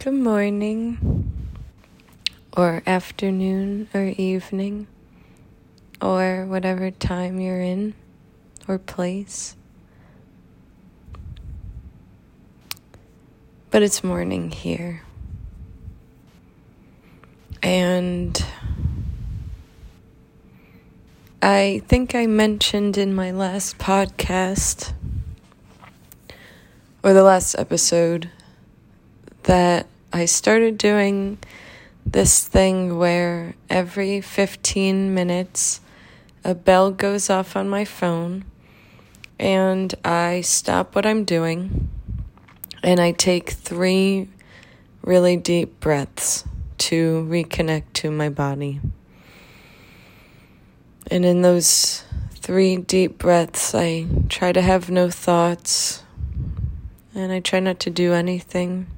Good morning, or afternoon, or evening, or whatever time you're in or place. But it's morning here. And I think I mentioned in my last podcast, or the last episode, that I started doing this thing where every 15 minutes a bell goes off on my phone and I stop what I'm doing and I take three really deep breaths to reconnect to my body. And in those three deep breaths, I try to have no thoughts and I try not to do anything.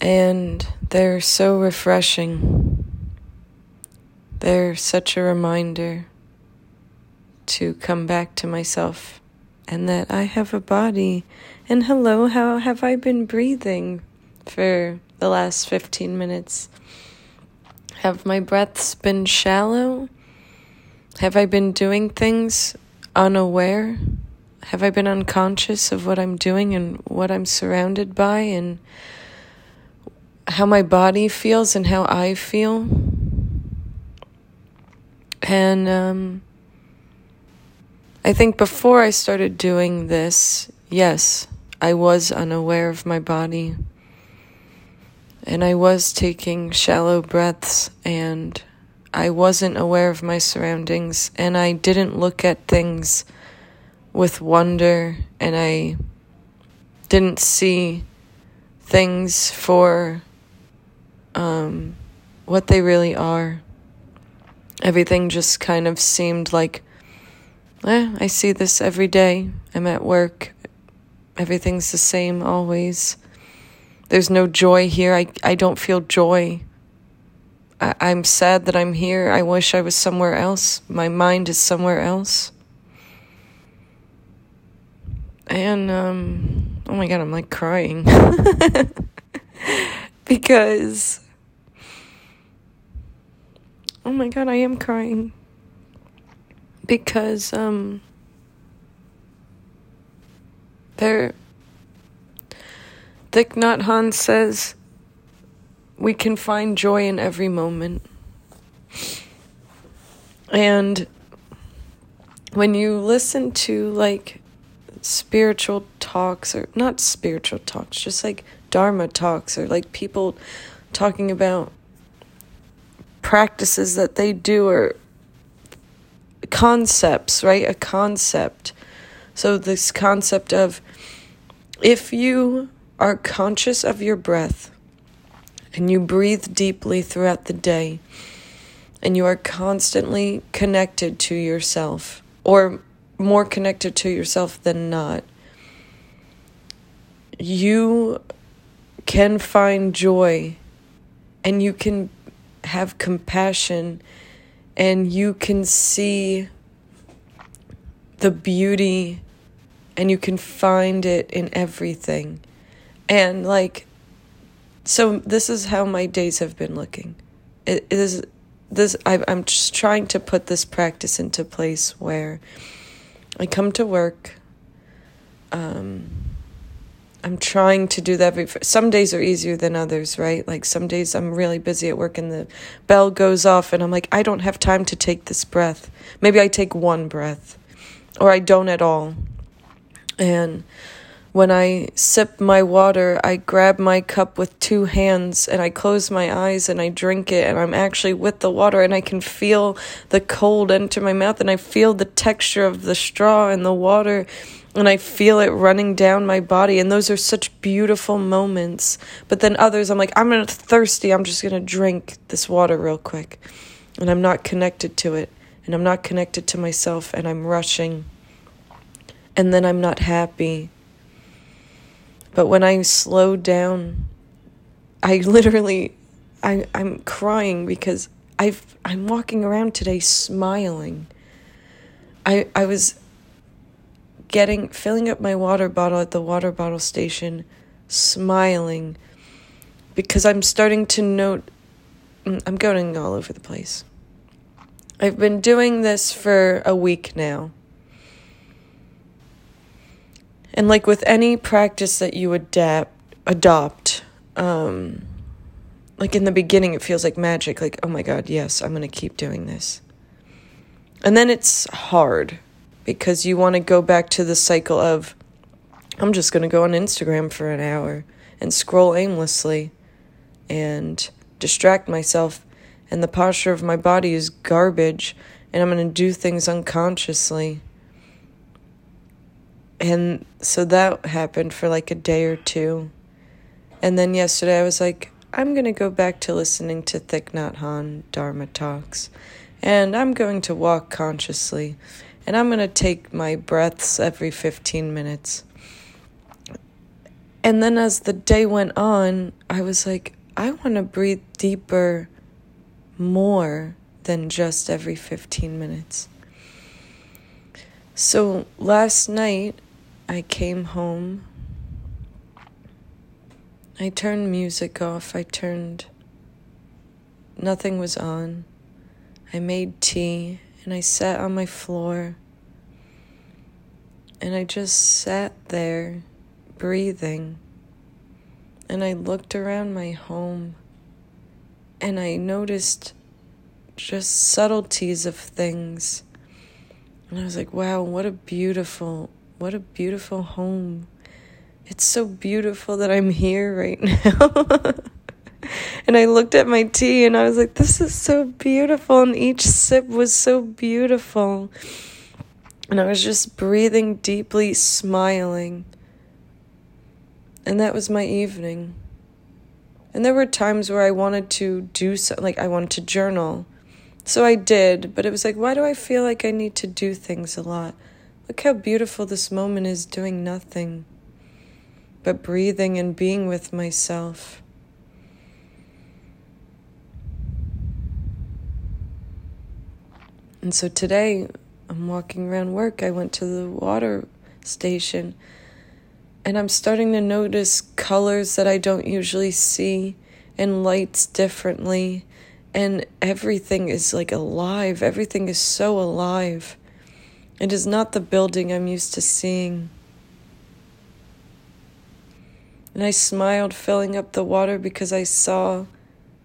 And they're so refreshing. They're such a reminder to come back to myself and that I have a body. And hello, how have I been breathing for the last 15 minutes? Have my breaths been shallow? Have I been doing things unaware? Have I been unconscious of what I'm doing and what I'm surrounded by and how my body feels and how I feel. And um, I think before I started doing this, yes, I was unaware of my body. And I was taking shallow breaths and I wasn't aware of my surroundings and I didn't look at things with wonder and I didn't see things for um, what they really are. Everything just kind of seemed like, eh, I see this every day. I'm at work. Everything's the same always. There's no joy here. I, I don't feel joy. I, I'm sad that I'm here. I wish I was somewhere else. My mind is somewhere else. And, um, oh my god, I'm like crying. because oh my god, I am crying because um there Thich Nhat Hanh says we can find joy in every moment. And when you listen to like spiritual talks or not spiritual talks, just like Dharma talks or like people talking about practices that they do or concepts, right? A concept. So, this concept of if you are conscious of your breath and you breathe deeply throughout the day and you are constantly connected to yourself or more connected to yourself than not, you can find joy and you can have compassion and you can see the beauty and you can find it in everything. And like so this is how my days have been looking. It is this I I'm just trying to put this practice into place where I come to work um I'm trying to do that every some days are easier than others, right? Like some days I'm really busy at work and the bell goes off and I'm like I don't have time to take this breath. Maybe I take one breath or I don't at all. And when I sip my water, I grab my cup with two hands and I close my eyes and I drink it and I'm actually with the water and I can feel the cold enter my mouth and I feel the texture of the straw and the water and I feel it running down my body. And those are such beautiful moments. But then others, I'm like, I'm gonna thirsty. I'm just gonna drink this water real quick. And I'm not connected to it. And I'm not connected to myself. And I'm rushing. And then I'm not happy. But when I slow down, I literally, I, I'm crying because I've, I'm walking around today smiling. I, I was getting filling up my water bottle at the water bottle station smiling because I'm starting to note mm, I'm going all over the place. I've been doing this for a week now. And like with any practice that you adapt adopt, um, like in the beginning it feels like magic, like, oh my god, yes, I'm gonna keep doing this. And then it's hard because you want to go back to the cycle of I'm just going to go on Instagram for an hour and scroll aimlessly and distract myself. And the posture of my body is garbage, and I'm going to do things unconsciously. And so that happened for like a day or two. And then yesterday I was like, I'm going to go back to listening to Thich Nhat Hanh Dharma talks. And I'm going to walk consciously. And I'm going to take my breaths every 15 minutes. And then as the day went on, I was like, I want to breathe deeper more than just every 15 minutes. So last night, I came home. I turned music off. I turned. Nothing was on. I made tea and I sat on my floor. And I just sat there breathing. And I looked around my home and I noticed just subtleties of things. And I was like, wow, what a beautiful, what a beautiful home. It's so beautiful that I'm here right now. and I looked at my tea and I was like, this is so beautiful. And each sip was so beautiful. And I was just breathing deeply, smiling. And that was my evening. And there were times where I wanted to do so, like I wanted to journal. So I did, but it was like, why do I feel like I need to do things a lot? Look how beautiful this moment is doing nothing but breathing and being with myself. And so today, I'm walking around work. I went to the water station and I'm starting to notice colors that I don't usually see and lights differently. And everything is like alive. Everything is so alive. It is not the building I'm used to seeing. And I smiled, filling up the water because I saw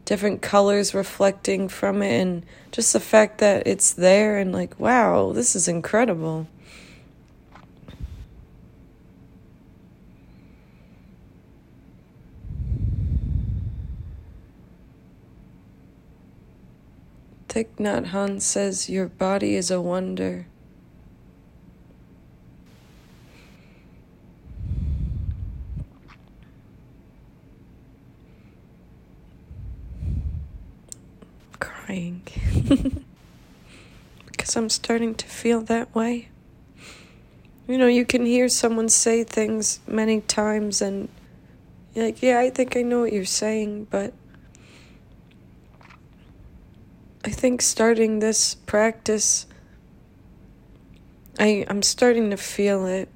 different colors reflecting from it, and just the fact that it's there, and like, wow, this is incredible. Thich Nhat Hanh says, Your body is a wonder. Crying. because I'm starting to feel that way. You know, you can hear someone say things many times and like, yeah, I think I know what you're saying, but I think starting this practice, I, I'm starting to feel it.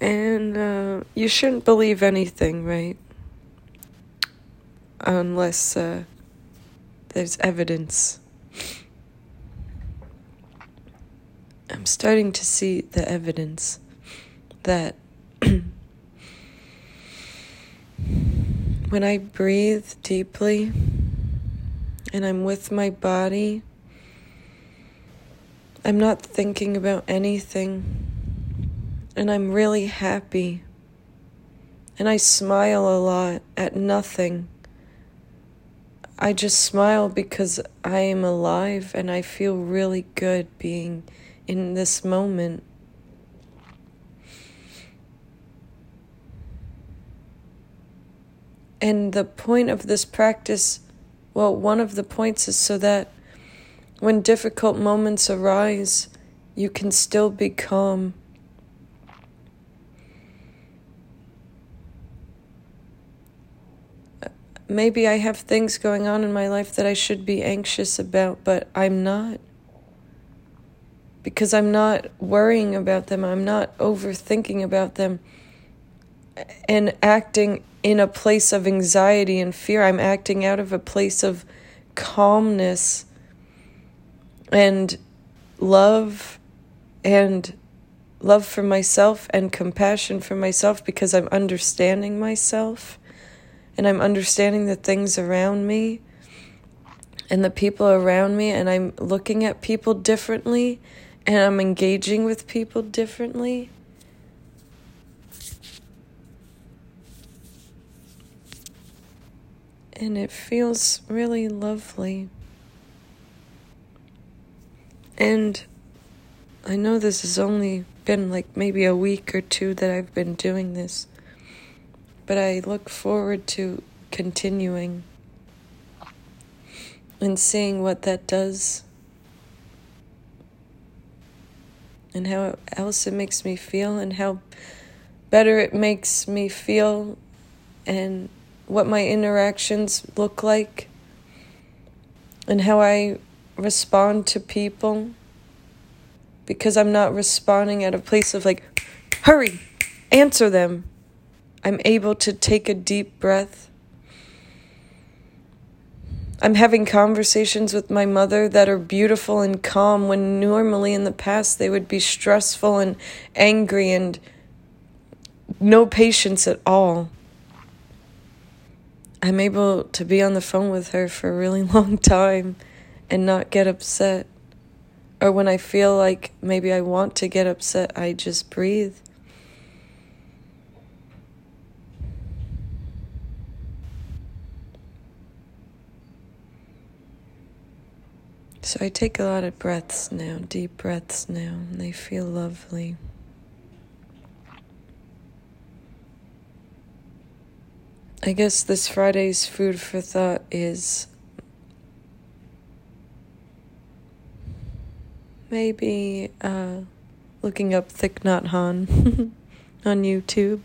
And uh, you shouldn't believe anything, right? Unless uh, there's evidence. I'm starting to see the evidence that when I breathe deeply and I'm with my body, I'm not thinking about anything and I'm really happy. And I smile a lot at nothing. I just smile because I am alive and I feel really good being in this moment. And the point of this practice, well, one of the points is so that when difficult moments arise, you can still be calm. Maybe I have things going on in my life that I should be anxious about, but I'm not. because I'm not worrying about them, I'm not overthinking about them and acting in a place of anxiety and fear. I'm acting out of a place of calmness and love and love for myself and compassion for myself because I'm understanding myself and I'm understanding the things around me and the people around me and I'm looking at people differently and I'm engaging with people differently. And it feels really lovely. And I know this has only been like maybe a week or two that I've been doing this, but I look forward to continuing and seeing what that does and how else it makes me feel and how better it makes me feel and what my interactions look like and how I respond to people because I'm not responding at a place of like, hurry, answer them. I'm able to take a deep breath I'm having conversations with my mother that are beautiful and calm when normally in the past they would be stressful and angry and no patience at all. I'm able to be on the phone with her for a really long time and not get upset. Or when I feel like maybe I want to get upset, I just breathe. So I take a lot of breaths now, deep breaths now, and they feel lovely. I guess this Friday's food for thought is maybe uh, looking up Thich Nhat Hanh on YouTube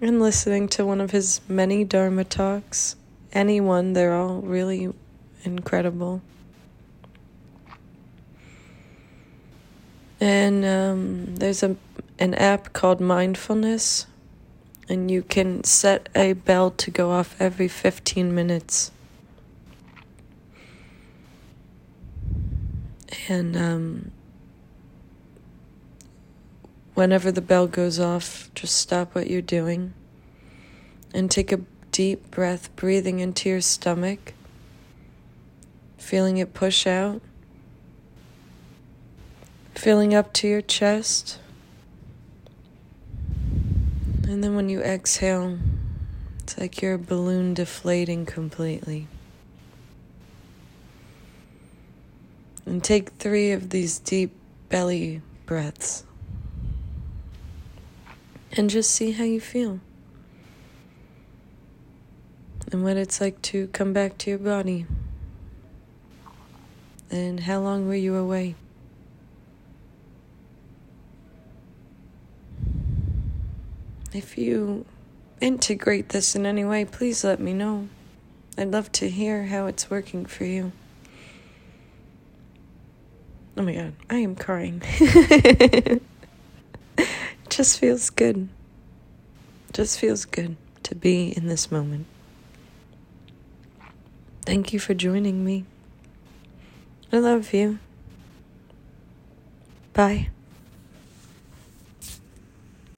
and listening to one of his many Dharma talks. Anyone, they're all really incredible. And um, there's a an app called Mindfulness, and you can set a bell to go off every 15 minutes. And um, whenever the bell goes off, just stop what you're doing and take a deep breath, breathing into your stomach, feeling it push out filling up to your chest. And then when you exhale, it's like your balloon deflating completely. And take three of these deep belly breaths. And just see how you feel. And what it's like to come back to your body. And how long were you away? If you integrate this in any way, please let me know. I'd love to hear how it's working for you. Oh my god, I am crying. it just feels good. It just feels good to be in this moment. Thank you for joining me. I love you. Bye.